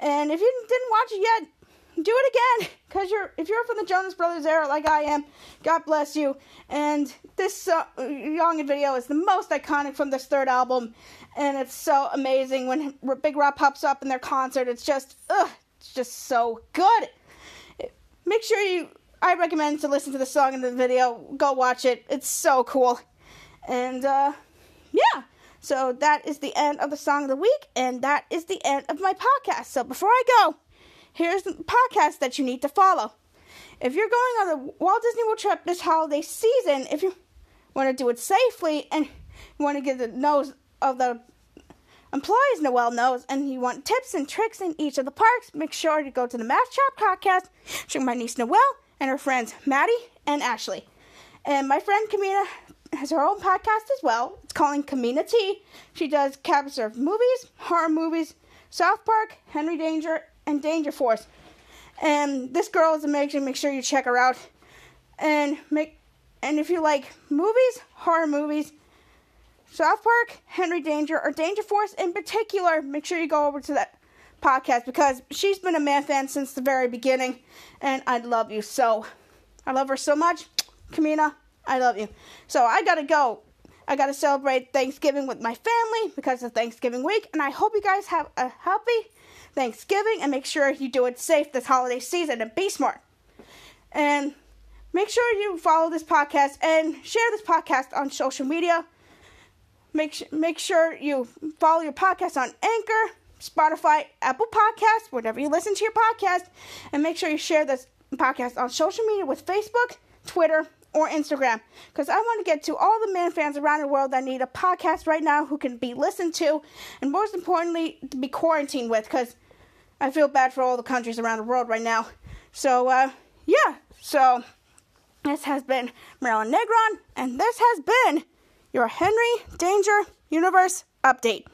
And if you didn't watch it yet, do it again because you're if you're from the Jonas Brothers era like I am, God bless you. And this uh, young video is the most iconic from this third album, and it's so amazing when Big Rob pops up in their concert. It's just ugh, it's just so good. Make sure you. I recommend to listen to the song in the video. Go watch it. It's so cool. And uh, yeah. So that is the end of the song of the week, and that is the end of my podcast. So before I go, here's the podcast that you need to follow. If you're going on the Walt Disney World trip this holiday season, if you want to do it safely and you want to get the nose of the employees Noelle knows, and you want tips and tricks in each of the parks, make sure to go to the MouseTrapped podcast. Check my niece Noelle and her friends Maddie and Ashley. And my friend Kemina has her own podcast as well. It's called Kemina T. She does caps of movies, horror movies, South Park, Henry Danger, and Danger Force. And this girl is amazing. Make sure you check her out. And make and if you like movies, horror movies, South Park, Henry Danger, or Danger Force in particular, make sure you go over to that podcast because she's been a man fan since the very beginning, and I love you so. I love her so much. Kemina, I love you. So I gotta go. I gotta celebrate Thanksgiving with my family because of Thanksgiving week, and I hope you guys have a happy Thanksgiving and make sure you do it safe this holiday season and be smart. And make sure you follow this podcast and share this podcast on social media. Make, make sure you follow your podcast on Anchor, Spotify, Apple Podcasts, wherever you listen to your podcast. And make sure you share this podcast on social media with Facebook, Twitter, or Instagram. Because I want to get to all the man fans around the world that need a podcast right now who can be listened to, and most importantly, to be quarantined with. Because I feel bad for all the countries around the world right now. So, uh, yeah. So, this has been Marilyn Negron, and this has been your Henry Danger Universe update.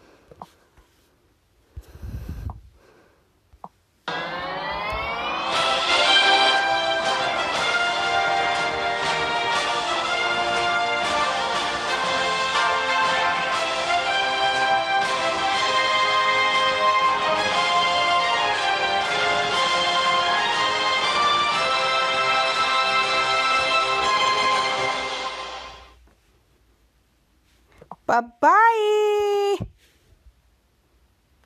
Bye bye.